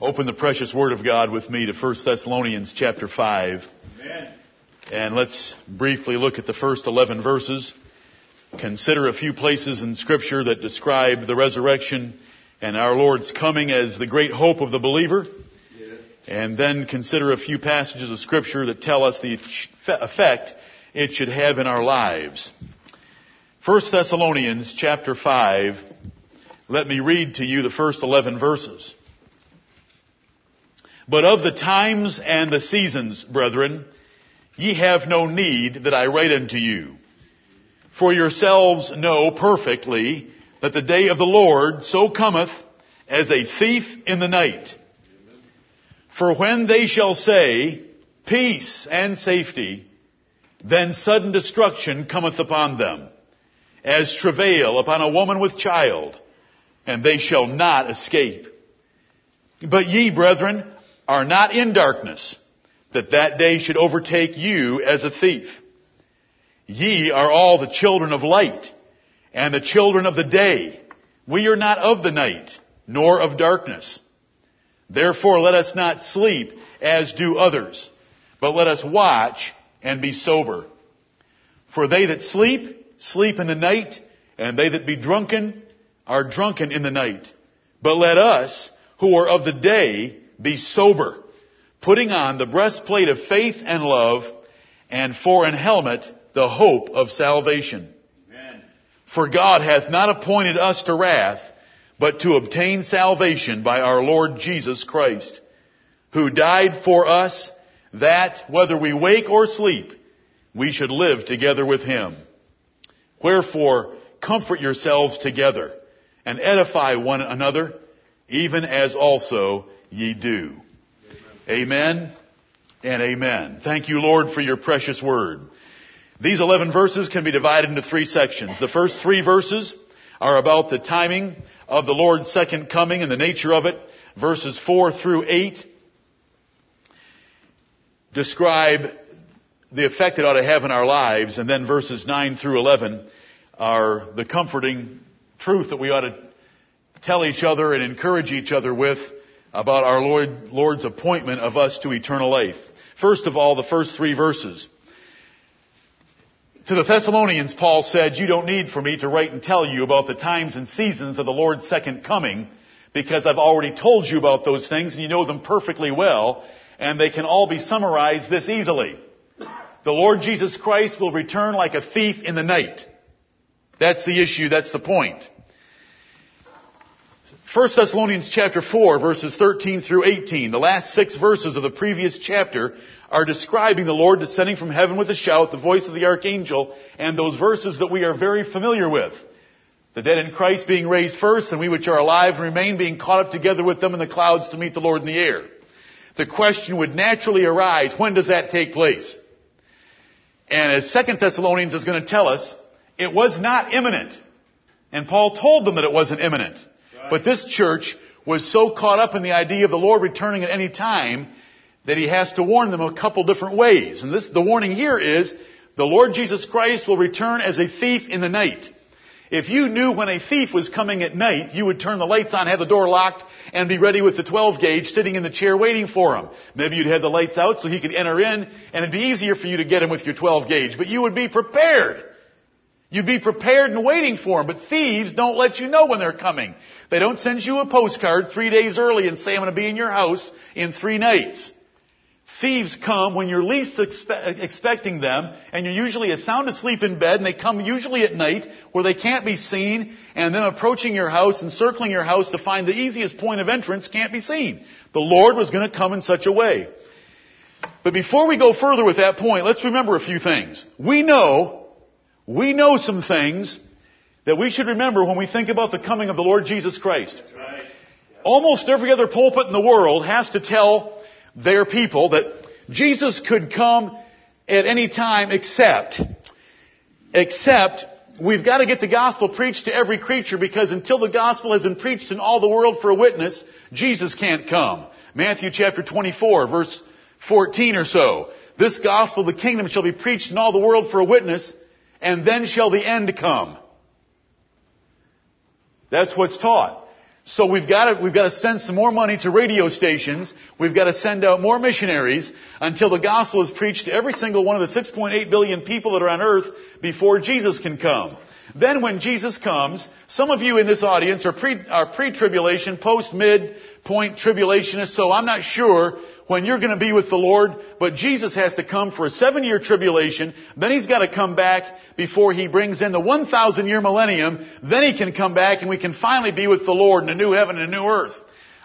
Open the precious Word of God with me to 1 Thessalonians chapter 5. Amen. And let's briefly look at the first 11 verses. Consider a few places in Scripture that describe the resurrection and our Lord's coming as the great hope of the believer. Yes. And then consider a few passages of Scripture that tell us the effect it should have in our lives. 1 Thessalonians chapter 5. Let me read to you the first 11 verses. But of the times and the seasons, brethren, ye have no need that I write unto you. For yourselves know perfectly that the day of the Lord so cometh as a thief in the night. For when they shall say, peace and safety, then sudden destruction cometh upon them, as travail upon a woman with child, and they shall not escape. But ye, brethren, are not in darkness, that that day should overtake you as a thief. Ye are all the children of light, and the children of the day. We are not of the night, nor of darkness. Therefore let us not sleep as do others, but let us watch and be sober. For they that sleep, sleep in the night, and they that be drunken, are drunken in the night. But let us, who are of the day, be sober, putting on the breastplate of faith and love, and for an helmet, the hope of salvation. Amen. For God hath not appointed us to wrath, but to obtain salvation by our Lord Jesus Christ, who died for us, that, whether we wake or sleep, we should live together with him. Wherefore, comfort yourselves together, and edify one another, even as also ye do. Amen and amen. Thank you, Lord, for your precious word. These 11 verses can be divided into three sections. The first three verses are about the timing of the Lord's second coming and the nature of it. Verses 4 through 8 describe the effect it ought to have in our lives. And then verses 9 through 11 are the comforting truth that we ought to tell each other and encourage each other with about our Lord, Lord's appointment of us to eternal life. First of all, the first three verses. To the Thessalonians, Paul said, you don't need for me to write and tell you about the times and seasons of the Lord's second coming because I've already told you about those things and you know them perfectly well and they can all be summarized this easily. The Lord Jesus Christ will return like a thief in the night. That's the issue, that's the point. 1 Thessalonians chapter 4 verses 13 through 18, the last six verses of the previous chapter are describing the Lord descending from heaven with a shout, the voice of the archangel, and those verses that we are very familiar with. The dead in Christ being raised first, and we which are alive remain being caught up together with them in the clouds to meet the Lord in the air. The question would naturally arise, when does that take place? And as 2 Thessalonians is going to tell us, it was not imminent. And Paul told them that it wasn't imminent. But this church was so caught up in the idea of the Lord returning at any time that he has to warn them a couple different ways. And this, the warning here is, the Lord Jesus Christ will return as a thief in the night. If you knew when a thief was coming at night, you would turn the lights on, have the door locked, and be ready with the 12 gauge sitting in the chair waiting for him. Maybe you'd have the lights out so he could enter in, and it'd be easier for you to get him with your 12 gauge, but you would be prepared. You'd be prepared and waiting for him, but thieves don't let you know when they're coming. They don't send you a postcard three days early and say, I'm going to be in your house in three nights. Thieves come when you're least expe- expecting them, and you're usually sound asleep in bed, and they come usually at night where they can't be seen, and then approaching your house and circling your house to find the easiest point of entrance can't be seen. The Lord was going to come in such a way. But before we go further with that point, let's remember a few things. We know, we know some things that we should remember when we think about the coming of the Lord Jesus Christ. Right. Almost every other pulpit in the world has to tell their people that Jesus could come at any time except, except we've got to get the gospel preached to every creature because until the gospel has been preached in all the world for a witness, Jesus can't come. Matthew chapter 24 verse 14 or so. This gospel of the kingdom shall be preached in all the world for a witness, and then shall the end come. That's what's taught. So we've got to, we've got to send some more money to radio stations. We've got to send out more missionaries until the gospel is preached to every single one of the 6.8 billion people that are on earth before Jesus can come. Then when Jesus comes, some of you in this audience are pre, are pre-tribulation, post, mid, point tribulationists, so I'm not sure when you're going to be with the Lord, but Jesus has to come for a seven year tribulation, then he's got to come back before he brings in the 1,000 year millennium, then he can come back and we can finally be with the Lord in a new heaven and a new earth.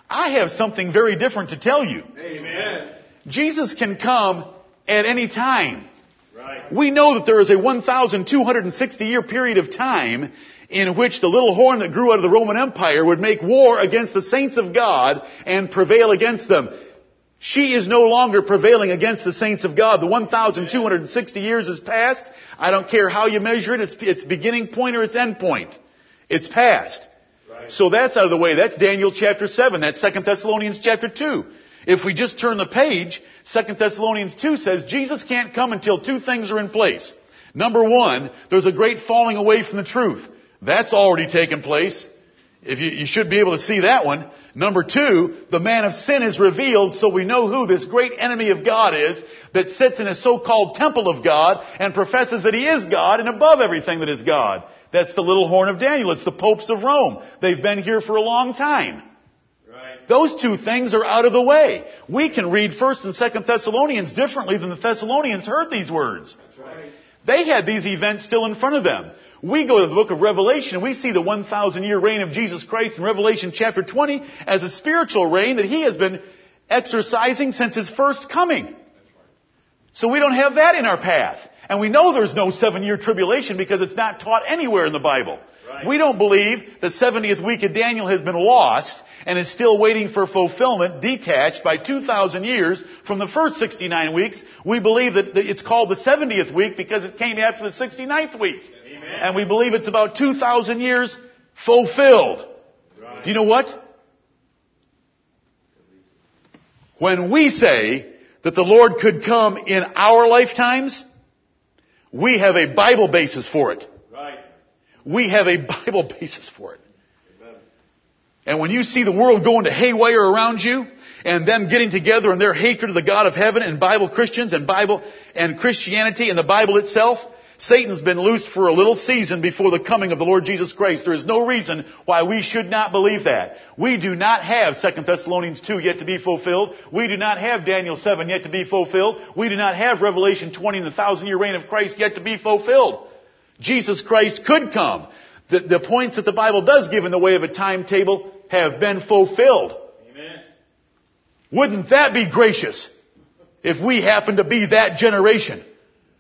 I have something very different to tell you. Amen. Jesus can come at any time. Right. We know that there is a 1,260 year period of time in which the little horn that grew out of the Roman Empire would make war against the saints of God and prevail against them. She is no longer prevailing against the saints of God. The 1,260 years is past. I don't care how you measure it. It's, it's beginning point or its end point. It's past. Right. So that's out of the way. That's Daniel chapter 7. That's 2 Thessalonians chapter 2. If we just turn the page, 2 Thessalonians 2 says Jesus can't come until two things are in place. Number one, there's a great falling away from the truth. That's already taken place. If you, you should be able to see that one. Number two, the man of sin is revealed so we know who this great enemy of God is that sits in a so-called temple of God and professes that he is God and above everything that is God. That's the little horn of Daniel. It's the popes of Rome. They've been here for a long time. Right. Those two things are out of the way. We can read 1st and 2nd Thessalonians differently than the Thessalonians heard these words. That's right. They had these events still in front of them. We go to the book of Revelation and we see the 1,000 year reign of Jesus Christ in Revelation chapter 20 as a spiritual reign that He has been exercising since His first coming. So we don't have that in our path. And we know there's no seven year tribulation because it's not taught anywhere in the Bible. Right. We don't believe the 70th week of Daniel has been lost and is still waiting for fulfillment, detached by 2,000 years from the first 69 weeks. We believe that it's called the 70th week because it came after the 69th week. Amen. And we believe it's about 2,000 years fulfilled. Right. Do you know what? When we say that the Lord could come in our lifetimes, we have a Bible basis for it. Right. We have a Bible basis for it. And when you see the world going to haywire around you, and them getting together in their hatred of the God of heaven and Bible Christians and Bible and Christianity and the Bible itself, Satan's been loosed for a little season before the coming of the Lord Jesus Christ. There is no reason why we should not believe that. We do not have 2 Thessalonians 2 yet to be fulfilled. We do not have Daniel 7 yet to be fulfilled. We do not have Revelation 20 and the thousand year reign of Christ yet to be fulfilled. Jesus Christ could come. The, the points that the Bible does give in the way of a timetable have been fulfilled. Amen. Wouldn't that be gracious if we happen to be that generation?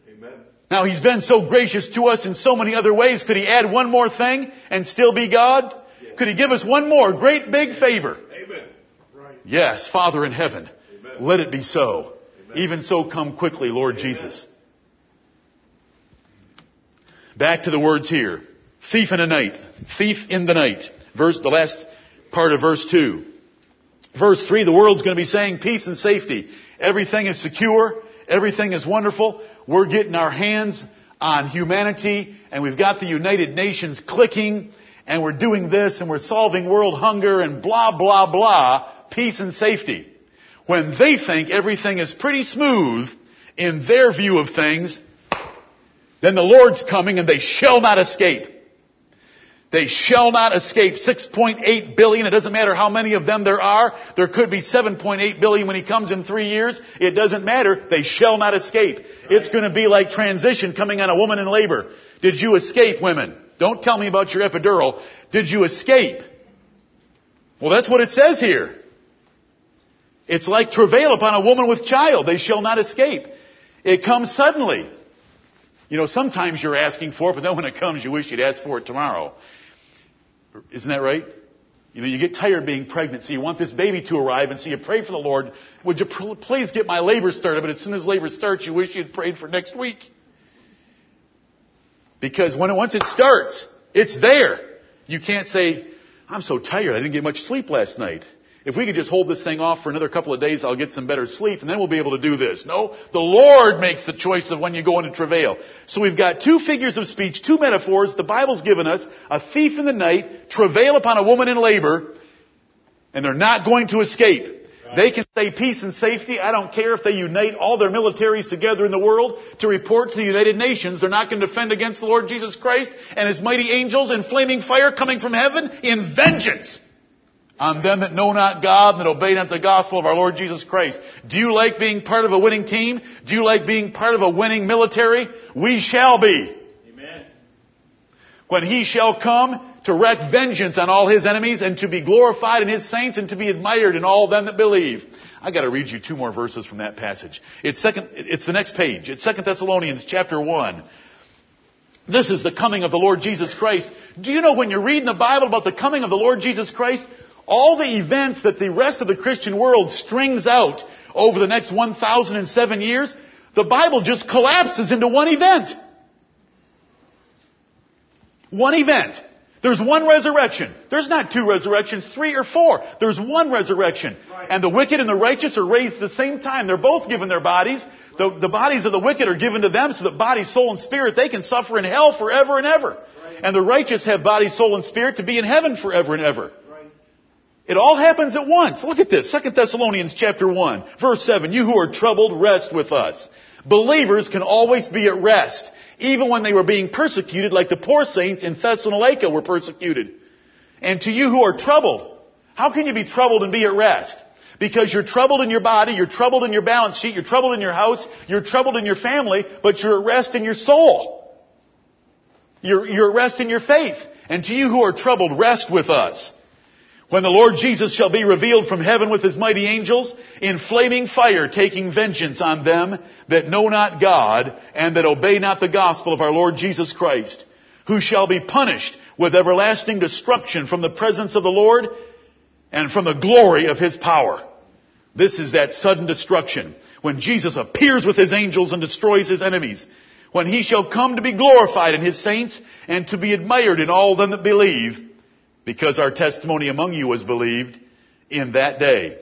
Amen. Now he's been so gracious to us in so many other ways. Could he add one more thing and still be God? Could he give us one more great big favor? Amen. Right. Yes, Father in heaven, Amen. let it be so. Amen. Even so come quickly, Lord Amen. Jesus. Back to the words here. Thief in the night. Thief in the night. Verse, the last part of verse 2. Verse 3, the world's going to be saying peace and safety. Everything is secure. Everything is wonderful. We're getting our hands on humanity and we've got the United Nations clicking and we're doing this and we're solving world hunger and blah, blah, blah. Peace and safety. When they think everything is pretty smooth in their view of things, then the Lord's coming and they shall not escape. They shall not escape 6.8 billion. It doesn't matter how many of them there are. There could be 7.8 billion when he comes in three years. It doesn't matter. They shall not escape. It's going to be like transition coming on a woman in labor. Did you escape, women? Don't tell me about your epidural. Did you escape? Well, that's what it says here. It's like travail upon a woman with child. They shall not escape. It comes suddenly. You know, sometimes you're asking for it, but then when it comes, you wish you'd ask for it tomorrow. Isn't that right? You know, you get tired being pregnant, so you want this baby to arrive, and so you pray for the Lord, would you please get my labor started? But as soon as labor starts, you wish you'd prayed for next week. Because when it, once it starts, it's there. You can't say, I'm so tired, I didn't get much sleep last night. If we could just hold this thing off for another couple of days, I'll get some better sleep, and then we'll be able to do this. No, the Lord makes the choice of when you go into travail. So we've got two figures of speech, two metaphors the Bible's given us, a thief in the night, travail upon a woman in labor, And they're not going to escape. They can say peace and safety. I don't care if they unite all their militaries together in the world to report to the United Nations. They're not going to defend against the Lord Jesus Christ and His mighty angels in flaming fire coming from heaven in vengeance on them that know not God and that obey not the gospel of our Lord Jesus Christ. Do you like being part of a winning team? Do you like being part of a winning military? We shall be. Amen. When He shall come to wreak vengeance on all His enemies and to be glorified in His saints and to be admired in all them that believe. I gotta read you two more verses from that passage. It's second, it's the next page. It's Second Thessalonians chapter 1. This is the coming of the Lord Jesus Christ. Do you know when you're reading the Bible about the coming of the Lord Jesus Christ, all the events that the rest of the Christian world strings out over the next 1,007 years, the Bible just collapses into one event. One event. There's one resurrection. There's not two resurrections, three or four. There's one resurrection. Right. And the wicked and the righteous are raised at the same time. They're both given their bodies. The, the bodies of the wicked are given to them so that body, soul, and spirit, they can suffer in hell forever and ever. Right. And the righteous have body, soul, and spirit to be in heaven forever and ever. It all happens at once. Look at this. 2 Thessalonians chapter 1, verse 7. You who are troubled, rest with us. Believers can always be at rest, even when they were being persecuted like the poor saints in Thessalonica were persecuted. And to you who are troubled, how can you be troubled and be at rest? Because you're troubled in your body, you're troubled in your balance sheet, you're troubled in your house, you're troubled in your family, but you're at rest in your soul. You're, you're at rest in your faith. And to you who are troubled, rest with us. When the Lord Jesus shall be revealed from heaven with his mighty angels in flaming fire, taking vengeance on them that know not God and that obey not the gospel of our Lord Jesus Christ, who shall be punished with everlasting destruction from the presence of the Lord and from the glory of his power. This is that sudden destruction when Jesus appears with his angels and destroys his enemies. When he shall come to be glorified in his saints and to be admired in all them that believe because our testimony among you was believed in that day.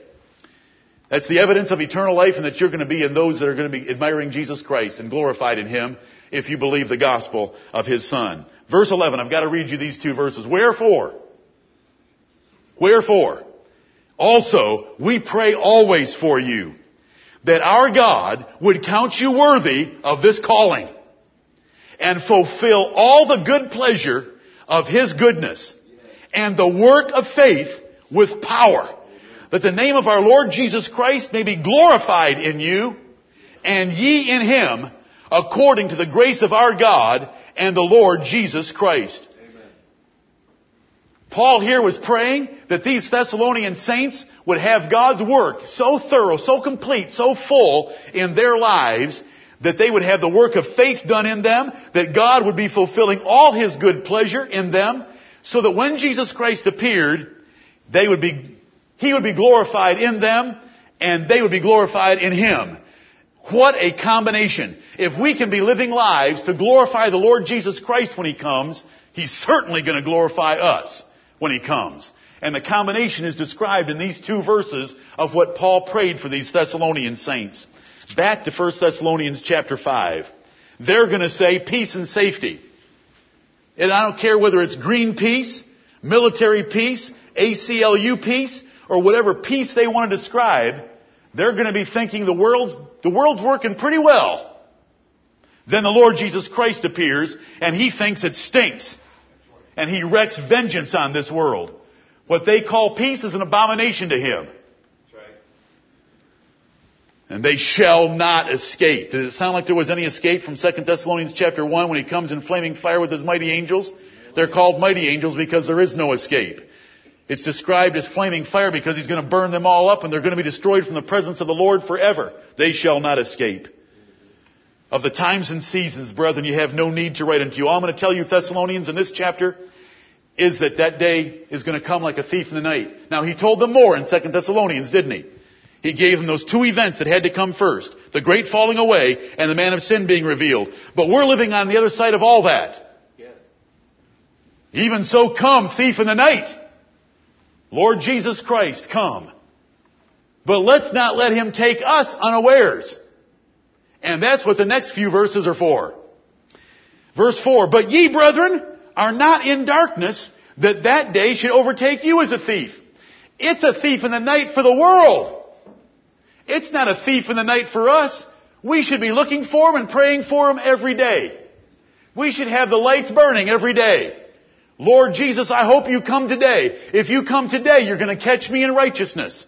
That's the evidence of eternal life and that you're going to be in those that are going to be admiring Jesus Christ and glorified in Him if you believe the gospel of His Son. Verse 11, I've got to read you these two verses. Wherefore? Wherefore? Also, we pray always for you that our God would count you worthy of this calling and fulfill all the good pleasure of His goodness and the work of faith with power, that the name of our Lord Jesus Christ may be glorified in you, and ye in him, according to the grace of our God and the Lord Jesus Christ. Amen. Paul here was praying that these Thessalonian saints would have God's work so thorough, so complete, so full in their lives that they would have the work of faith done in them, that God would be fulfilling all His good pleasure in them, so that when Jesus Christ appeared, they would be, He would be glorified in them, and they would be glorified in Him. What a combination. If we can be living lives to glorify the Lord Jesus Christ when He comes, He's certainly going to glorify us when He comes. And the combination is described in these two verses of what Paul prayed for these Thessalonian saints. Back to 1 Thessalonians chapter 5. They're going to say peace and safety. And I don't care whether it's green peace, military peace, ACLU peace, or whatever peace they want to describe, they're going to be thinking the world's, the world's working pretty well. Then the Lord Jesus Christ appears and he thinks it stinks. And he wreaks vengeance on this world. What they call peace is an abomination to him. And they shall not escape. Did it sound like there was any escape from 2 Thessalonians chapter 1 when he comes in flaming fire with his mighty angels? They're called mighty angels because there is no escape. It's described as flaming fire because he's going to burn them all up and they're going to be destroyed from the presence of the Lord forever. They shall not escape. Of the times and seasons, brethren, you have no need to write unto you. All I'm going to tell you, Thessalonians, in this chapter, is that that day is going to come like a thief in the night. Now, he told them more in 2 Thessalonians, didn't he? He gave them those two events that had to come first. The great falling away and the man of sin being revealed. But we're living on the other side of all that. Yes. Even so come, thief in the night. Lord Jesus Christ, come. But let's not let him take us unawares. And that's what the next few verses are for. Verse 4, But ye, brethren, are not in darkness, that that day should overtake you as a thief. It's a thief in the night for the world. It's not a thief in the night for us. We should be looking for him and praying for him every day. We should have the lights burning every day. Lord Jesus, I hope you come today. If you come today, you're going to catch me in righteousness.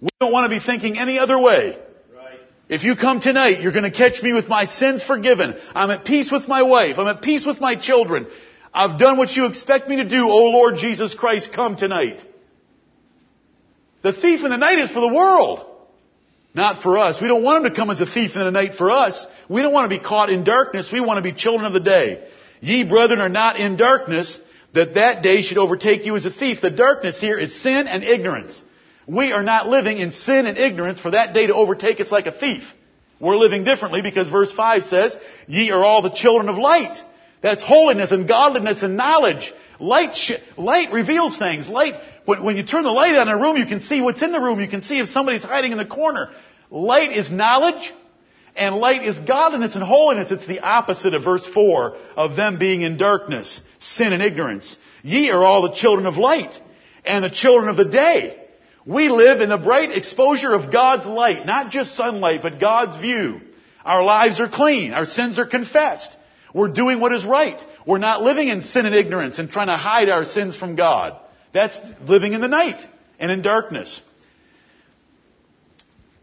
We don't want to be thinking any other way. Right. If you come tonight, you're going to catch me with my sins forgiven. I'm at peace with my wife. I'm at peace with my children. I've done what you expect me to do. Oh Lord Jesus Christ, come tonight. The thief in the night is for the world. Not for us. We don't want him to come as a thief in the night for us. We don't want to be caught in darkness. We want to be children of the day. Ye brethren are not in darkness, that that day should overtake you as a thief. The darkness here is sin and ignorance. We are not living in sin and ignorance for that day to overtake us like a thief. We're living differently because verse 5 says, Ye are all the children of light. That's holiness and godliness and knowledge. Light, sh- light reveals things. Light, when, when you turn the light on in a room, you can see what's in the room. You can see if somebody's hiding in the corner. Light is knowledge, and light is godliness and holiness. It's the opposite of verse 4 of them being in darkness, sin and ignorance. Ye are all the children of light and the children of the day. We live in the bright exposure of God's light, not just sunlight, but God's view. Our lives are clean. Our sins are confessed. We're doing what is right. We're not living in sin and ignorance and trying to hide our sins from God. That's living in the night and in darkness.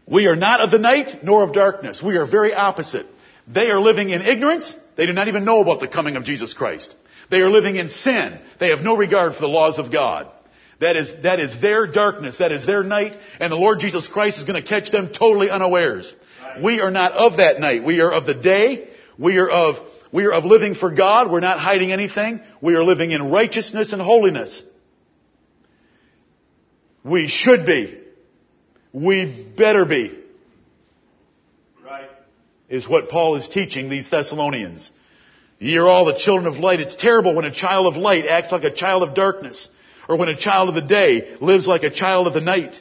We are not of the night nor of darkness. We are very opposite. They are living in ignorance. They do not even know about the coming of Jesus Christ. They are living in sin. They have no regard for the laws of God. That is, that is their darkness. That is their night. And the Lord Jesus Christ is going to catch them totally unawares. We are not of that night. We are of the day. We are of, we are of living for God. We're not hiding anything. We are living in righteousness and holiness. We should be. We better be. Right. Is what Paul is teaching these Thessalonians. Ye are all the children of light. It's terrible when a child of light acts like a child of darkness. Or when a child of the day lives like a child of the night.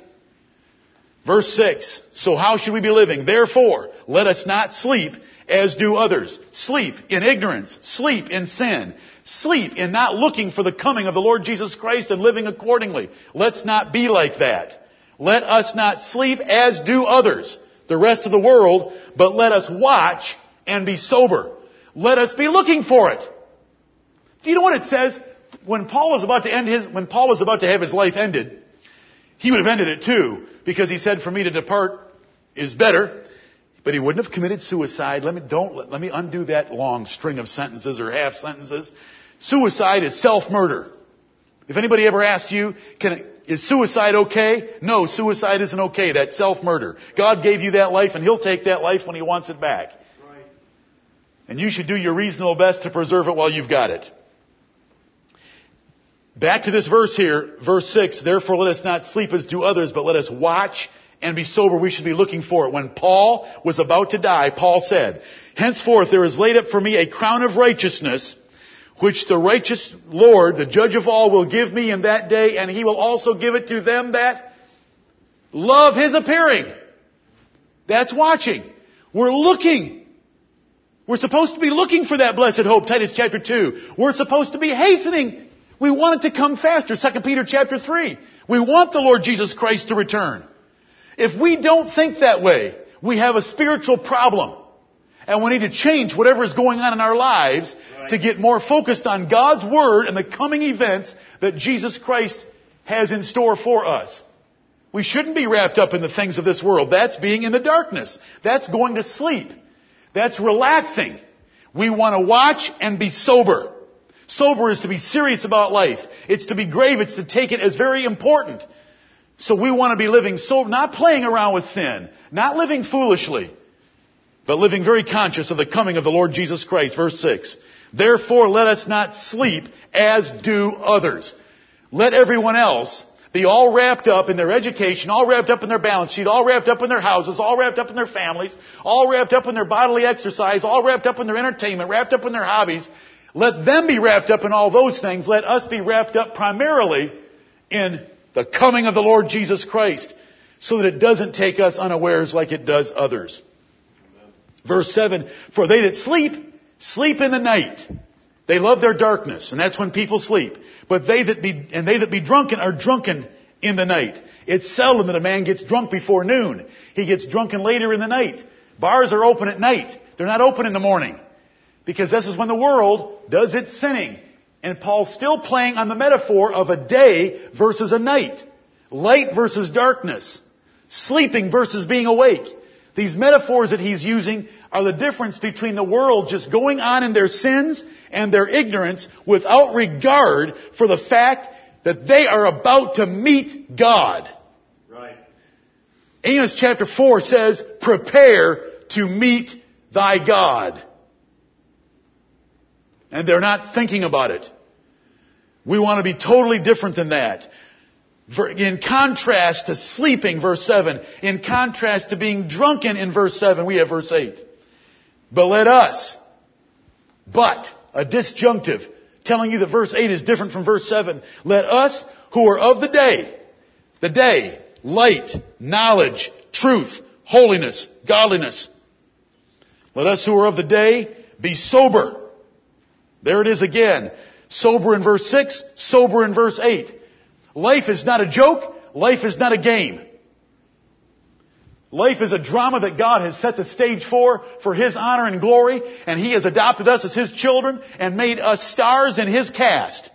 Verse 6. So how should we be living? Therefore, let us not sleep as do others. Sleep in ignorance. Sleep in sin. Sleep in not looking for the coming of the Lord Jesus Christ and living accordingly. Let's not be like that. Let us not sleep as do others, the rest of the world, but let us watch and be sober. Let us be looking for it. Do you know what it says? When Paul was about to end his, when Paul was about to have his life ended, he would have ended it too, because he said, for me to depart is better. But he wouldn't have committed suicide. Let me, don't, let, let me undo that long string of sentences or half sentences. Suicide is self-murder. If anybody ever asked you, can, is suicide okay? No, suicide isn't okay. That's self-murder. God gave you that life and He'll take that life when He wants it back. Right. And you should do your reasonable best to preserve it while you've got it. Back to this verse here, verse 6, therefore let us not sleep as do others, but let us watch and be sober. We should be looking for it. When Paul was about to die, Paul said, Henceforth there is laid up for me a crown of righteousness, which the righteous Lord, the judge of all, will give me in that day, and he will also give it to them that love his appearing. That's watching. We're looking. We're supposed to be looking for that blessed hope, Titus chapter 2. We're supposed to be hastening. We want it to come faster, 2 Peter chapter 3. We want the Lord Jesus Christ to return. If we don't think that way, we have a spiritual problem. And we need to change whatever is going on in our lives Right. to get more focused on God's Word and the coming events that Jesus Christ has in store for us. We shouldn't be wrapped up in the things of this world. That's being in the darkness. That's going to sleep. That's relaxing. We want to watch and be sober. Sober is to be serious about life. It's to be grave. It's to take it as very important. So we want to be living so, not playing around with sin, not living foolishly, but living very conscious of the coming of the Lord Jesus Christ. Verse 6. Therefore let us not sleep as do others. Let everyone else be all wrapped up in their education, all wrapped up in their balance sheet, all wrapped up in their houses, all wrapped up in their families, all wrapped up in their bodily exercise, all wrapped up in their entertainment, wrapped up in their hobbies. Let them be wrapped up in all those things. Let us be wrapped up primarily in the coming of the Lord Jesus Christ so that it doesn't take us unawares like it does others. Verse 7, for they that sleep, sleep in the night. They love their darkness, and that's when people sleep. But they that be, and they that be drunken are drunken in the night. It's seldom that a man gets drunk before noon. He gets drunken later in the night. Bars are open at night. They're not open in the morning. Because this is when the world does its sinning. And Paul's still playing on the metaphor of a day versus a night. Light versus darkness. Sleeping versus being awake. These metaphors that he's using are the difference between the world just going on in their sins and their ignorance without regard for the fact that they are about to meet God. Right. Amos chapter 4 says, prepare to meet thy God. And they're not thinking about it. We want to be totally different than that. In contrast to sleeping, verse 7. In contrast to being drunken in verse 7, we have verse 8. But let us, but, a disjunctive, telling you that verse 8 is different from verse 7. Let us who are of the day, the day, light, knowledge, truth, holiness, godliness. Let us who are of the day be sober. There it is again. Sober in verse 6, sober in verse 8. Life is not a joke. Life is not a game. Life is a drama that God has set the stage for, for His honor and glory, and He has adopted us as His children and made us stars in His cast.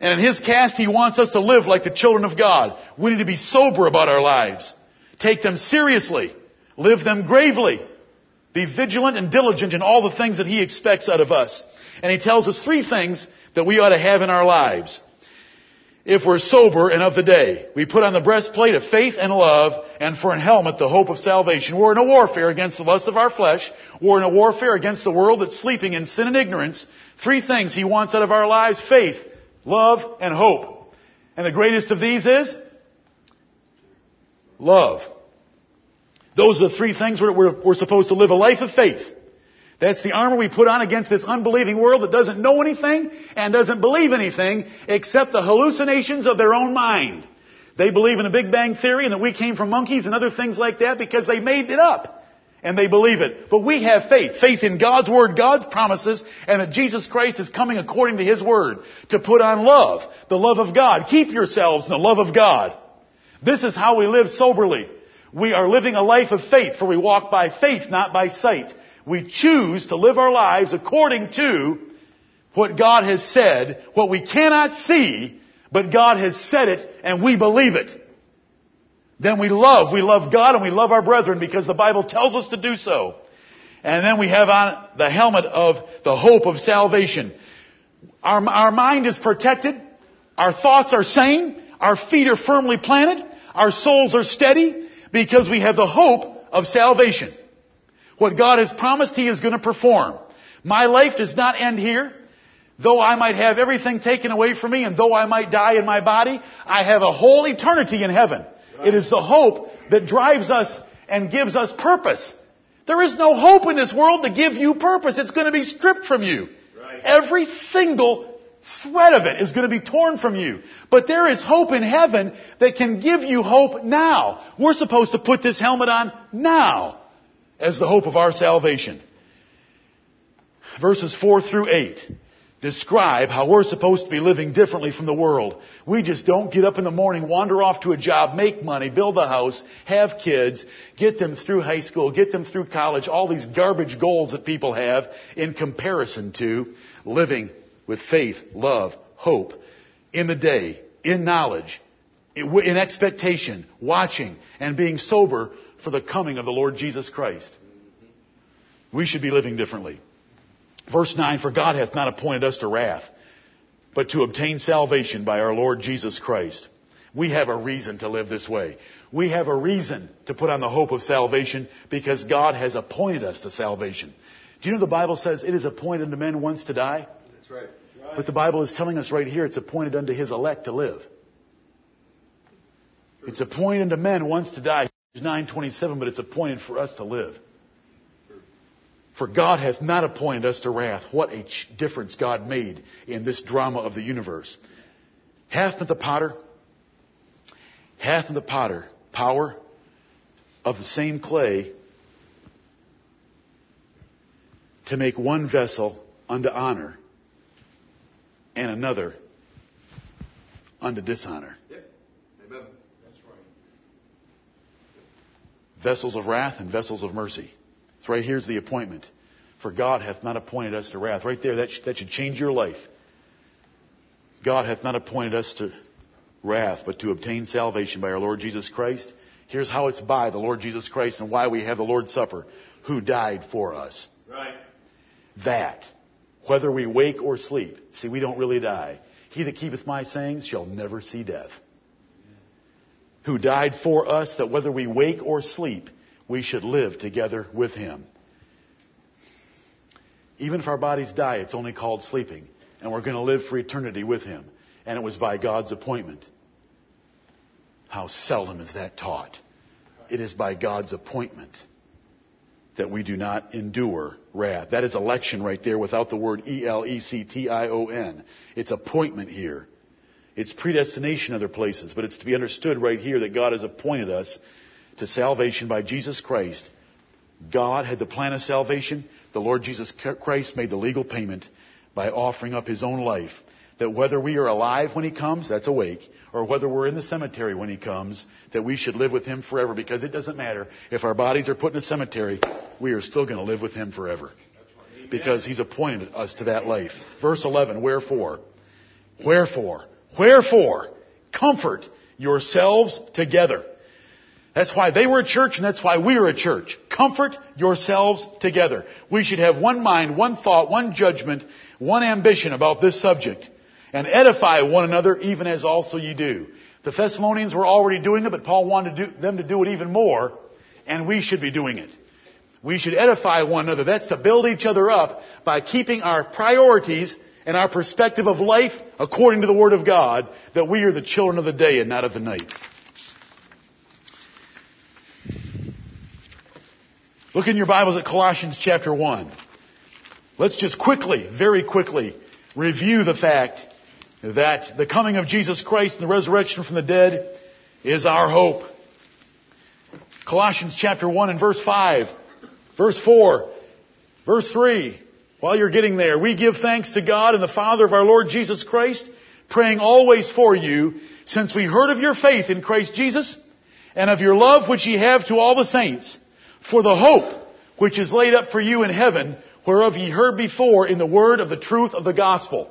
And in His cast, He wants us to live like the children of God. We need to be sober about our lives. Take them seriously. Live them gravely. Be vigilant and diligent in all the things that He expects out of us. And He tells us three things that we ought to have in our lives if we're sober and of the day. We put on the breastplate of faith and love, and for an helmet the hope of salvation. We're in a warfare against the lust of our flesh. We're in a warfare against the world that's sleeping in sin and ignorance. Three things He wants out of our lives, faith, love, and hope. And the greatest of these is love. Those are the three things we're, we're, we're supposed to live a life of faith. That's the armor we put on against this unbelieving world that doesn't know anything and doesn't believe anything except the hallucinations of their own mind. They believe in a Big Bang Theory and that we came from monkeys and other things like that because they made it up. And they believe it. But we have faith. Faith in God's Word, God's promises, and that Jesus Christ is coming according to His Word. To put on love. The love of God. Keep yourselves in the love of God. This is how we live soberly. We are living a life of faith, for we walk by faith, not by sight. We choose to live our lives according to what God has said, what we cannot see, but God has said it and we believe it. Then we love, we love God and we love our brethren because the Bible tells us to do so. And then we have on the helmet of the hope of salvation. Our, our mind is protected. Our thoughts are sane. Our feet are firmly planted. Our souls are steady because we have the hope of salvation. What God has promised He is going to perform. My life does not end here. Though I might have everything taken away from me and though I might die in my body, I have a whole eternity in heaven. It is the hope that drives us and gives us purpose. There is no hope in this world to give you purpose. It's going to be stripped from you. Right. Every single thread of it is going to be torn from you. But there is hope in heaven that can give you hope now. We're supposed to put this helmet on now as the hope of our salvation. Verses 4 through 8 describe how we're supposed to be living differently from the world. We just don't get up in the morning, wander off to a job, make money, build a house, have kids, get them through high school, get them through college, all these garbage goals that people have in comparison to living with faith, love, hope, in the day, in knowledge, in expectation, watching, and being sober for the coming of the Lord Jesus Christ. We should be living differently. Verse 9, for God hath not appointed us to wrath, but to obtain salvation by our Lord Jesus Christ. We have a reason to live this way. We have a reason to put on the hope of salvation because God has appointed us to salvation. Do you know the Bible says it is appointed unto men once to die? That's right. right. But the Bible is telling us right here it's appointed unto his elect to live. It's appointed unto men once to die. 927, but it's appointed for us to live. For God hath not appointed us to wrath. What a difference God made in this drama of the universe. Hath not the potter, hath not the potter power of the same clay to make one vessel unto honor and another unto dishonor. Vessels of wrath and vessels of mercy. It's right here's the appointment. For God hath not appointed us to wrath. Right there, that, sh- that should change your life. God hath not appointed us to wrath, but to obtain salvation by our Lord Jesus Christ. Here's how it's by the Lord Jesus Christ and why we have the Lord's Supper, who died for us. Right. That, whether we wake or sleep, see, we don't really die. He that keepeth my sayings shall never see death. Who died for us, that whether we wake or sleep, we should live together with him. Even if our bodies die, it's only called sleeping. And we're going to live for eternity with him. And it was by God's appointment. How seldom is that taught? It is by God's appointment that we do not endure wrath. That is election right there without the word E-L-E-C-T-I-O-N. It's appointment here. It's predestination other places, but it's to be understood right here that God has appointed us to salvation by Jesus Christ. God had the plan of salvation. The Lord Jesus Christ made the legal payment by offering up His own life. That whether we are alive when He comes, that's awake, or whether we're in the cemetery when He comes, that we should live with Him forever because it doesn't matter. If our bodies are put in a cemetery, we are still going to live with Him forever. Because He's appointed us to that life. Verse 11, wherefore? Wherefore? Wherefore? Comfort yourselves together. That's why they were a church and that's why we are a church. Comfort yourselves together. We should have one mind, one thought, one judgment, one ambition about this subject and edify one another even as also you do. The Thessalonians were already doing it, but Paul wanted to do, them to do it even more and we should be doing it. We should edify one another. That's to build each other up by keeping our priorities and our perspective of life according to the Word of God that we are the children of the day and not of the night. Look in your Bibles at Colossians chapter 1. Let's just quickly, very quickly, review the fact that the coming of Jesus Christ and the resurrection from the dead is our hope. Colossians chapter 1 and verse 5, verse 4, verse 3. While you're getting there, we give thanks to God and the Father of our Lord Jesus Christ, praying always for you, since we heard of your faith in Christ Jesus and of your love which ye have to all the saints for the hope which is laid up for you in heaven, whereof ye heard before in the word of the truth of the gospel.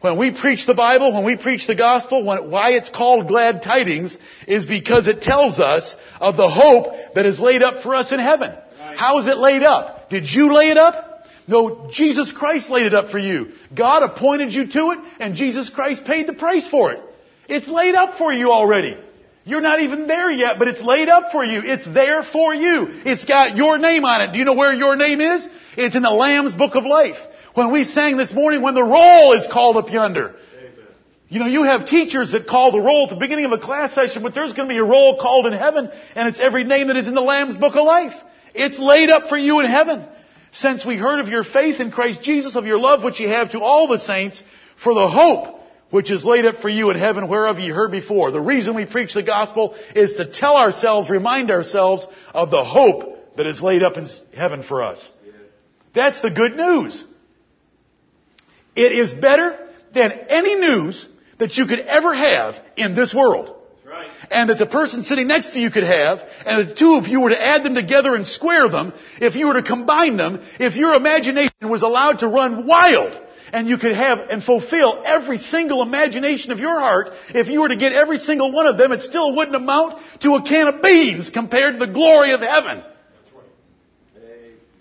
When we preach the Bible, when we preach the gospel, when, why it's called glad tidings is because it tells us of the hope that is laid up for us in heaven. Right. How is it laid up? Did you lay it up? No, Jesus Christ laid it up for you. God appointed you to it, and Jesus Christ paid the price for it. It's laid up for you already. You're not even there yet, but it's laid up for you. It's there for you. It's got your name on it. Do you know where your name is? It's in the Lamb's Book of Life. When we sang this morning, when the roll is called up yonder. Amen. You know, you have teachers that call the roll at the beginning of a class session, but there's going to be a roll called in heaven, and it's every name that is in the Lamb's Book of Life. It's laid up for you in heaven. Since we heard of your faith in Christ Jesus, of your love which you have to all the saints, for the hope which is laid up for you in heaven whereof ye heard before. The reason we preach the gospel is to tell ourselves, remind ourselves of the hope that is laid up in heaven for us. That's the good news. It is better than any news that you could ever have in this world. And that the person sitting next to you could have, and the two of you were to add them together and square them, if you were to combine them, if your imagination was allowed to run wild, and you could have and fulfill every single imagination of your heart. If you were to get every single one of them, it still wouldn't amount to a can of beans compared to the glory of heaven.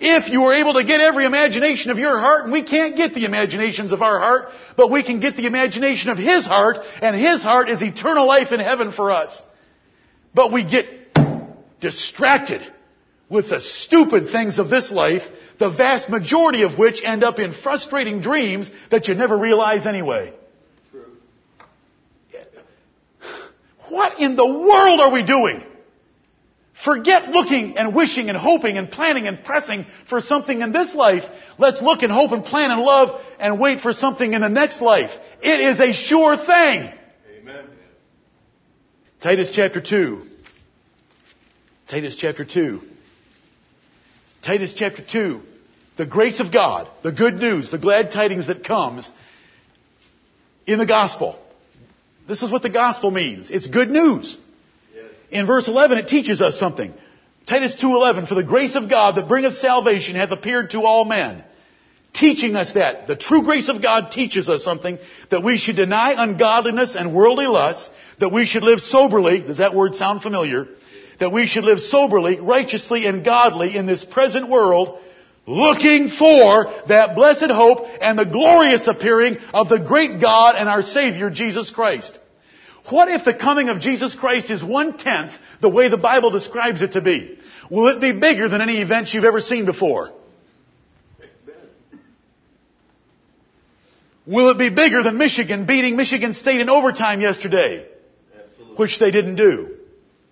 If you were able to get every imagination of your heart, and we can't get the imaginations of our heart, but we can get the imagination of His heart, and His heart is eternal life in heaven for us. But we get distracted with the stupid things of this life, the vast majority of which end up in frustrating dreams that you never realize anyway. What in the world are we doing? Forget looking and wishing and hoping and planning and pressing for something in this life. Let's look and hope and plan and love and wait for something in the next life. It is a sure thing. Amen. Titus chapter 2. Titus chapter 2. Titus chapter 2. The grace of God, the good news, the glad tidings that comes in the gospel. This is what the gospel means. It's good news. In verse 11, it teaches us something. Titus 2.11, for the grace of God that bringeth salvation hath appeared to all men. Teaching us that. The true grace of God teaches us something, that we should deny ungodliness and worldly lusts, that we should live soberly, does that word sound familiar? That we should live soberly, righteously, and godly in this present world, looking for that blessed hope and the glorious appearing of the great God and our Savior, Jesus Christ. What if the coming of Jesus Christ is one tenth the way the Bible describes it to be? Will it be bigger than any events you've ever seen before? Will it be bigger than Michigan beating Michigan State in overtime yesterday? Absolutely. Which they didn't do.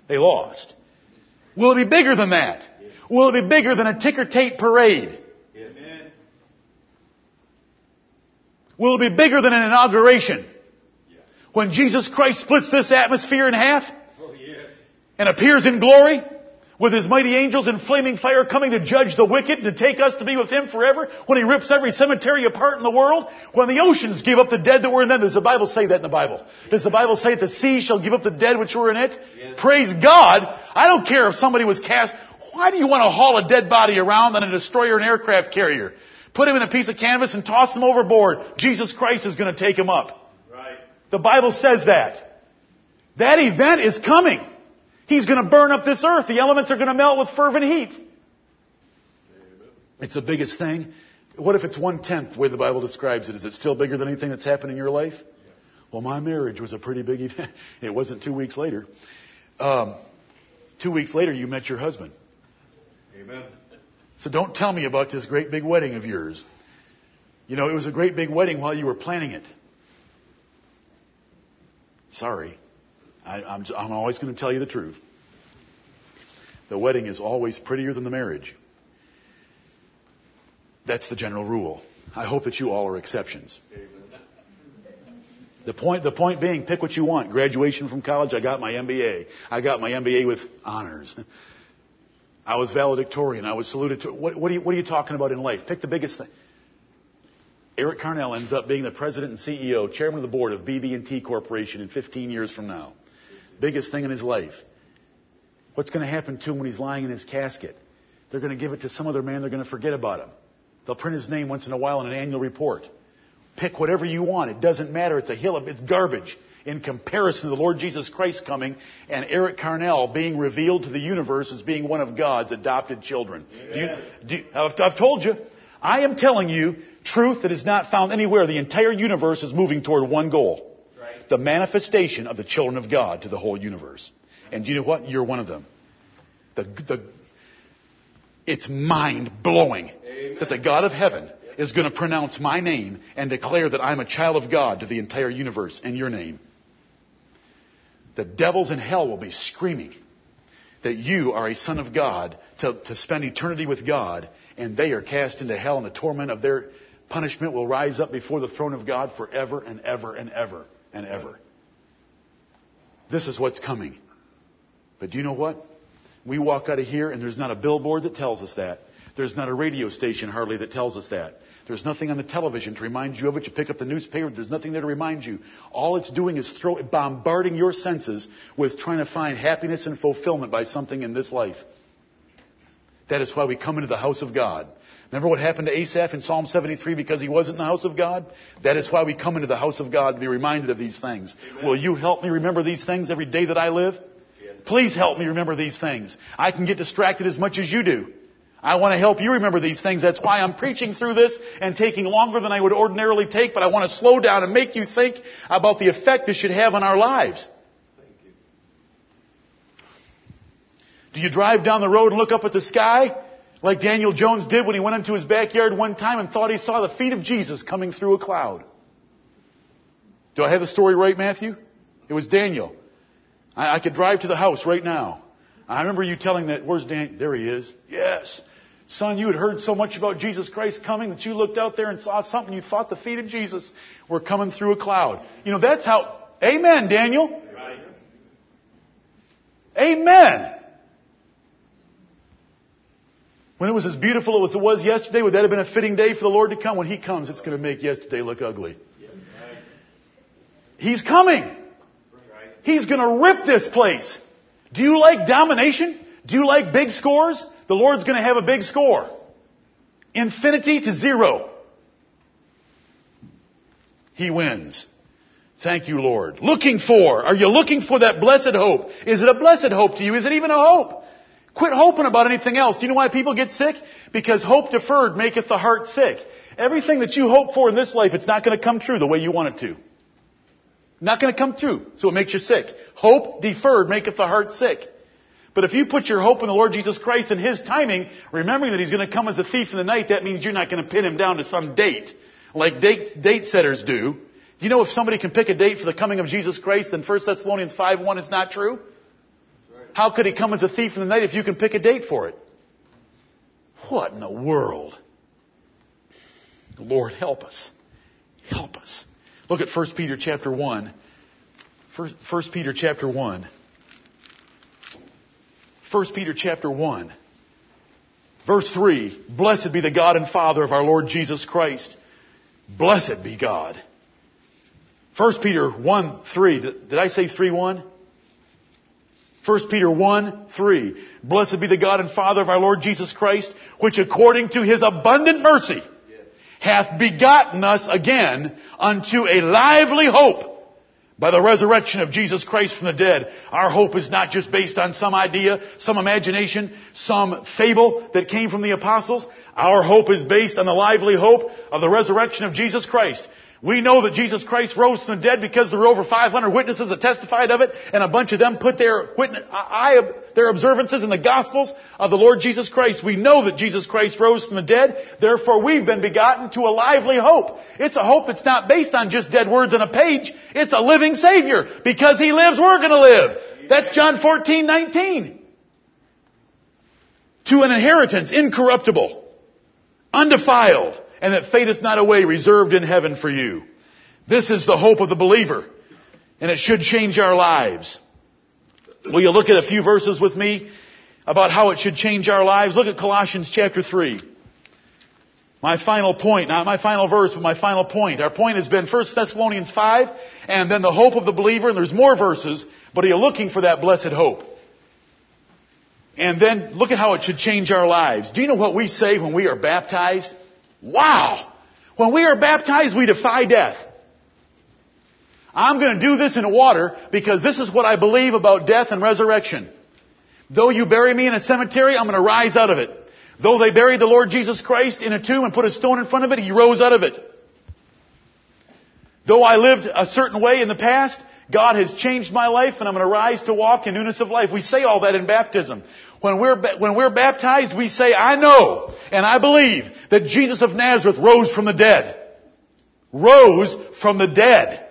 They lost. Will it be bigger than that? Will it be bigger than a ticker tape parade? Amen. Will it be bigger than an inauguration? When Jesus Christ splits this atmosphere in half Oh, yes. and appears in glory with his mighty angels in flaming fire coming to judge the wicked and to take us to be with him forever? When he rips every cemetery apart in the world? When the oceans give up the dead that were in them? Does the Bible say that in the Bible? Does the Bible say that the sea shall give up the dead which were in it? Yes. Praise God. I don't care if somebody was cast. Why do you want to haul a dead body around on a destroyer and aircraft carrier? Put him in a piece of canvas and toss him overboard. Jesus Christ is going to take him up. The Bible says that. That event is coming. He's going to burn up this earth. The elements are going to melt with fervent heat. It's the biggest thing. What if it's one tenth the way the Bible describes it? Is it still bigger than anything that's happened in your life? Well, my marriage was a pretty big event. It wasn't two weeks later. Um, two weeks later, you met your husband. Amen. So don't tell me about this great big wedding of yours. You know, it was a great big wedding while you were planning it. Sorry. I, I'm, I'm always going to tell you the truth. The wedding is always prettier than the marriage. That's the general rule. I hope that you all are exceptions. The point, the point being, pick what you want. Graduation from college, I got my MBA. I got my MBA with honors. I was valedictorian. I was saluted to. What, what, are you, what are you talking about in life? Pick the biggest thing. Eric Carnell ends up being the president and CEO, chairman of the board of BB&T Corporation in 15 years from now. Biggest thing in his life. What's going to happen to him when he's lying in his casket? They're going to give it to some other man. They're going to forget about him. They'll print his name once in a while in an annual report. Pick whatever you want. It doesn't matter. It's a hill of, it's garbage in comparison to the Lord Jesus Christ coming and Eric Carnell being revealed to the universe as being one of God's adopted children. Do you, do you, I've, I've told you. I am telling you truth that is not found anywhere. The entire universe is moving toward one goal. Right. The manifestation of the children of God to the whole universe. And you know what? You're one of them. The, the, it's mind blowing that the God of heaven is going to pronounce my name and declare that I'm a child of God to the entire universe in your name. The devils in hell will be screaming that you are a son of God to, to spend eternity with God, and they are cast into hell, in the torment of their punishment will rise up before the throne of God forever and ever and ever and ever. This is what's coming. But do you know what? We walk out of here, and there's not a billboard that tells us that. There's not a radio station hardly that tells us that. There's nothing on the television to remind you of it. You pick up the newspaper, there's nothing there to remind you. All it's doing is throw, bombarding your senses with trying to find happiness and fulfillment by something in this life. That is why we come into the house of God. Remember what happened to Asaph in Psalm 73 because he wasn't in the house of God? That is why we come into the house of God to be reminded of these things. Amen. Will you help me remember these things every day that I live? Yes. Please help me remember these things. I can get distracted as much as you do. I want to help you remember these things. That's why I'm preaching through this and taking longer than I would ordinarily take, but I want to slow down and make you think about the effect this should have on our lives. Thank you. Do you drive down the road and look up at the sky like Daniel Jones did when he went into his backyard one time and thought he saw the feet of Jesus coming through a cloud? Do I have the story right, Matthew? It was Daniel. I, I could drive to the house right now. I remember you telling that, where's Dan? There he is. Yes. Son, you had heard so much about Jesus Christ coming that you looked out there and saw something. You thought the feet of Jesus were coming through a cloud. You know, that's how, amen, Daniel. Right. Amen. When it was as beautiful as it was yesterday, would that have been a fitting day for the Lord to come? When He comes, it's going to make yesterday look ugly. He's coming. He's going to rip this place. Do you like domination? Do you like big scores? The Lord's going to have a big score. Infinity to zero. He wins. Thank you, Lord. Looking for. Are you looking for that blessed hope? Is it a blessed hope to you? Is it even a hope? Quit hoping about anything else. Do you know why people get sick? Because hope deferred maketh the heart sick. Everything that you hope for in this life, it's not going to come true the way you want it to. Not going to come through, so it makes you sick. Hope deferred maketh the heart sick. But if you put your hope in the Lord Jesus Christ and His timing, remembering that He's going to come as a thief in the night, that means you're not going to pin Him down to some date, like date, date setters do. Do you know if somebody can pick a date for the coming of Jesus Christ, then 1 Thessalonians 5.1 is not true? How could He come as a thief in the night if you can pick a date for it? What in the world? Lord, help us. Help us. Look at 1 Peter chapter 1. 1 Peter chapter 1. 1 Peter chapter 1. Verse 3. Blessed be the God and Father of our Lord Jesus Christ. Blessed be God. 1 Peter 1, 3. Did I say 3, 1? 1 Peter 1, 3. Blessed be the God and Father of our Lord Jesus Christ, which according to his abundant mercy hath begotten us again unto a lively hope by the resurrection of Jesus Christ from the dead. Our hope is not just based on some idea, some imagination, some fable that came from the apostles. Our hope is based on the lively hope of the resurrection of Jesus Christ. We know that Jesus Christ rose from the dead because there were over 500 witnesses that testified of it, and a bunch of them put their witness, their observances in the Gospels of the Lord Jesus Christ. We know that Jesus Christ rose from the dead, therefore we've been begotten to a lively hope. It's a hope that's not based on just dead words on a page. It's a living Savior. Because He lives, we're gonna live. That's John 14, 19. To an inheritance incorruptible, undefiled, and that fadeth not away, reserved in heaven for you. This is the hope of the believer, and it should change our lives. Will you look at a few verses with me about how it should change our lives? Look at Colossians chapter 3. My final point, not my final verse, but my final point. Our point has been 1 Thessalonians 5, and then the hope of the believer, and there's more verses, but are you looking for that blessed hope? And then look at how it should change our lives. Do you know what we say when we are baptized? Wow! When we are baptized, we defy death. I'm going to do this in water because this is what I believe about death and resurrection. Though you bury me in a cemetery, I'm going to rise out of it. Though they buried the Lord Jesus Christ in a tomb and put a stone in front of it, He rose out of it. Though I lived a certain way in the past, God has changed my life and I'm going to rise to walk in newness of life. We say all that in baptism. When we're, when we're baptized, we say, I know and I believe that Jesus of Nazareth rose from the dead. Rose from the dead.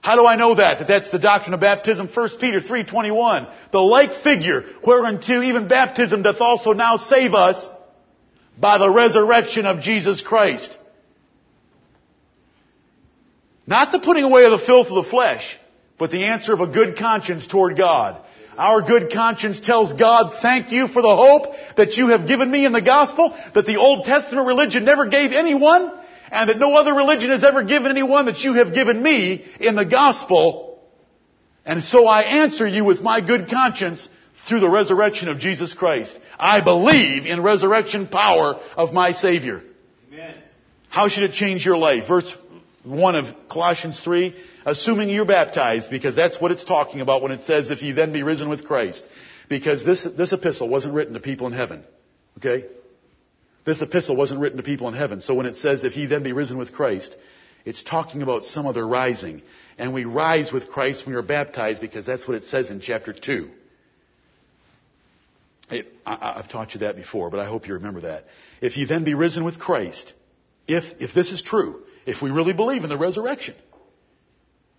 How do I know that? That that's the doctrine of baptism. 1 Peter 3.21. The like figure whereunto even baptism doth also now save us by the resurrection of Jesus Christ. Not the putting away of the filth of the flesh, but the answer of a good conscience toward God. Our good conscience tells God, thank you for the hope that you have given me in the gospel, that the Old Testament religion never gave anyone, and that no other religion has ever given anyone that you have given me in the gospel. And so I answer you with my good conscience through the resurrection of Jesus Christ. I believe in resurrection power of my Savior. Amen. How should it change your life? Verse 1 of Colossians 3, assuming you're baptized, because that's what it's talking about when it says, if ye then be risen with Christ. Because this, this epistle wasn't written to people in heaven. Okay? This epistle wasn't written to people in heaven. So when it says, if ye then be risen with Christ, it's talking about some other rising. And we rise with Christ when we are baptized because that's what it says in chapter 2. It, I, I've taught you that before, but I hope you remember that. If ye then be risen with Christ, if, if this is true, if we really believe in the resurrection,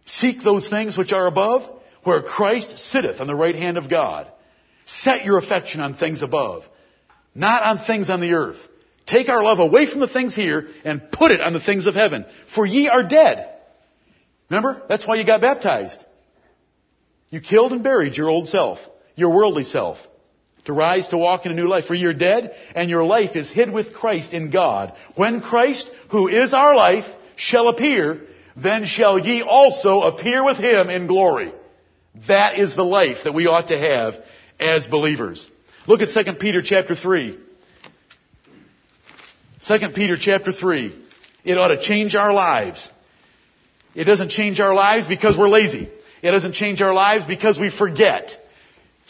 seek those things which are above, where Christ sitteth on the right hand of God. Set your affection on things above, not on things on the earth. Take our love away from the things here and put it on the things of heaven. For ye are dead. Remember? That's why you got baptized. You killed and buried your old self, your worldly self, to rise to walk in a new life. For you're dead and your life is hid with Christ in God. When Christ, who is our life, shall appear, then shall ye also appear with him in glory. That is the life that we ought to have as believers. Look at 2 Peter chapter 3. 2 Peter chapter 3. It ought to change our lives. It doesn't change our lives because we're lazy. It doesn't change our lives because we forget.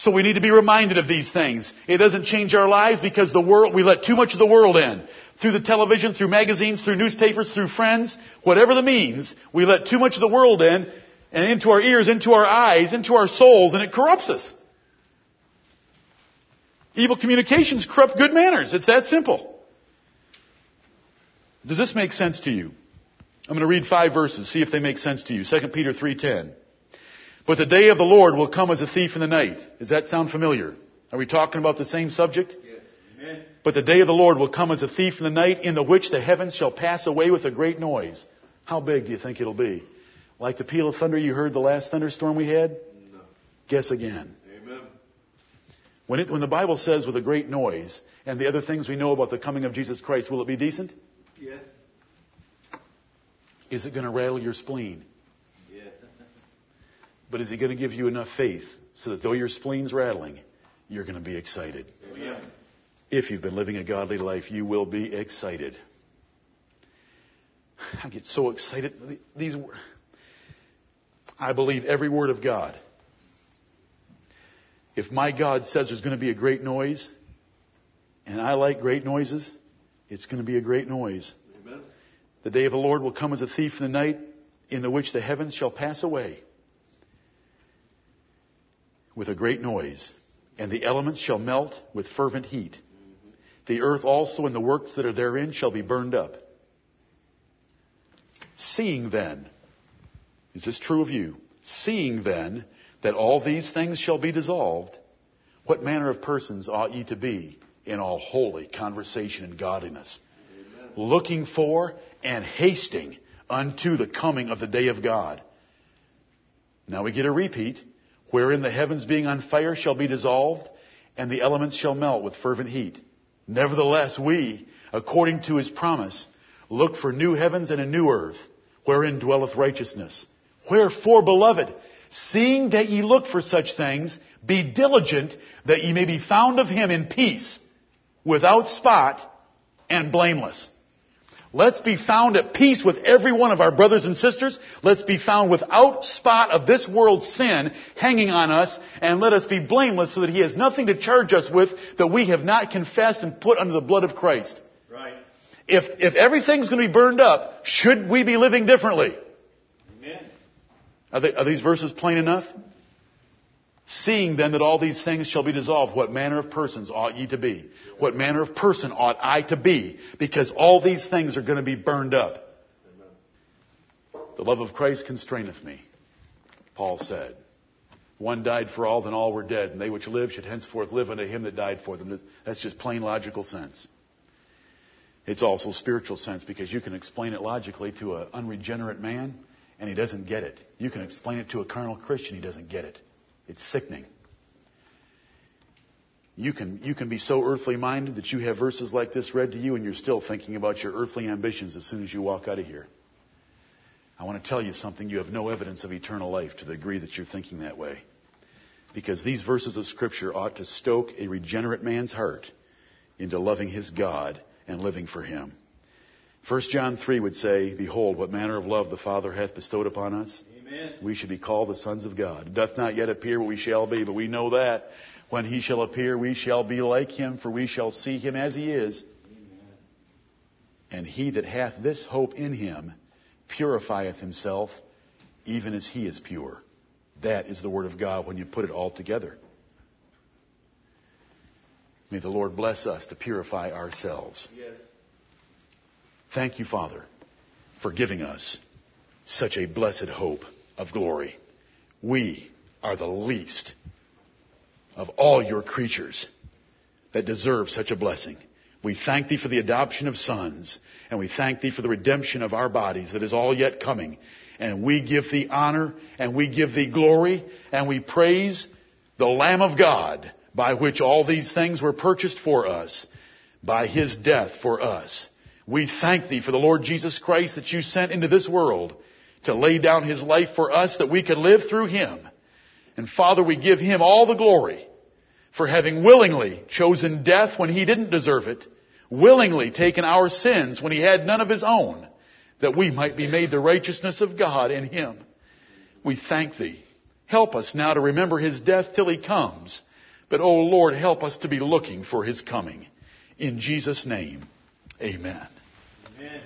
So we need to be reminded of these things. It doesn't change our lives because the world, we let too much of the world in. Through the television, through magazines, through newspapers, through friends, whatever the means, we let too much of the world in and into our ears, into our eyes, into our souls, and it corrupts us. Evil communications corrupt good manners. It's that simple. Does this make sense to you? I'm going to read five verses, see if they make sense to you. 2 Peter 3.10. But the day of the Lord will come as a thief in the night. Does that sound familiar? Are we talking about the same subject? Yes. Amen. But the day of the Lord will come as a thief in the night, in the which the heavens shall pass away with a great noise. How big do you think it'll be? Like the peal of thunder you heard the last thunderstorm we had? No. Guess again. Amen. When, it, when the Bible says with a great noise, and the other things we know about the coming of Jesus Christ, will it be decent? Yes. Is it going to rattle your spleen? But is it going to give you enough faith so that though your spleen's rattling, you're going to be excited? Oh, Amen. If you've been living a godly life, you will be excited. I get so excited. These, I believe every word of God. If my God says there's going to be a great noise, and I like great noises, it's going to be a great noise. Amen. The day of the Lord will come as a thief in the night, in the which the heavens shall pass away with a great noise, and the elements shall melt with fervent heat. The earth also and the works that are therein shall be burned up. Seeing then, is this true of you? Seeing then that all these things shall be dissolved, what manner of persons ought ye to be in all holy conversation and godliness? Looking for and hasting unto the coming of the day of God. Now we get a repeat, wherein the heavens being on fire shall be dissolved, and the elements shall melt with fervent heat. Nevertheless, we, according to his promise, look for new heavens and a new earth, wherein dwelleth righteousness. Wherefore, beloved, seeing that ye look for such things, be diligent that ye may be found of him in peace, without spot, and blameless. Let's be found at peace with every one of our brothers and sisters. Let's be found without spot of this world's sin hanging on us, and let us be blameless so that He has nothing to charge us with that we have not confessed and put under the blood of Christ. Right. If, if everything's going to be burned up, should we be living differently? Amen. Are, they, are these verses plain enough? Seeing then that all these things shall be dissolved, what manner of persons ought ye to be? What manner of person ought I to be? Because all these things are going to be burned up. The love of Christ constraineth me, Paul said. One died for all, then all were dead, and they which live should henceforth live unto him that died for them. That's just plain logical sense. It's also spiritual sense because you can explain it logically to an unregenerate man, and he doesn't get it. You can explain it to a carnal Christian, he doesn't get it. It's sickening. You can, you can be so earthly minded that you have verses like this read to you and you're still thinking about your earthly ambitions as soon as you walk out of here. I want to tell you something. You have no evidence of eternal life to the degree that you're thinking that way. Because these verses of Scripture ought to stoke a regenerate man's heart into loving his God and living for him. 1 John 3 would say, Behold, what manner of love the Father hath bestowed upon us. Amen. We should be called the sons of God. It doth not yet appear what we shall be, but we know that when he shall appear, we shall be like him, for we shall see him as he is. And he that hath this hope in him purifieth himself, even as he is pure. That is the word of God when you put it all together. May the Lord bless us to purify ourselves. Yes. Thank you, Father, for giving us such a blessed hope of glory. We are the least of all your creatures that deserve such a blessing. We thank thee for the adoption of sons, and we thank thee for the redemption of our bodies that is all yet coming. And we give thee honor, and we give thee glory, and we praise the Lamb of God by which all these things were purchased for us, by his death for us. We thank thee for the Lord Jesus Christ that you sent into this world to lay down his life for us that we could live through him. And Father, we give him all the glory for having willingly chosen death when he didn't deserve it, willingly taken our sins when he had none of his own, that we might be made the righteousness of God in him. We thank thee. Help us now to remember his death till he comes. But, oh Lord, help us to be looking for his coming. In Jesus' name, amen. Amen.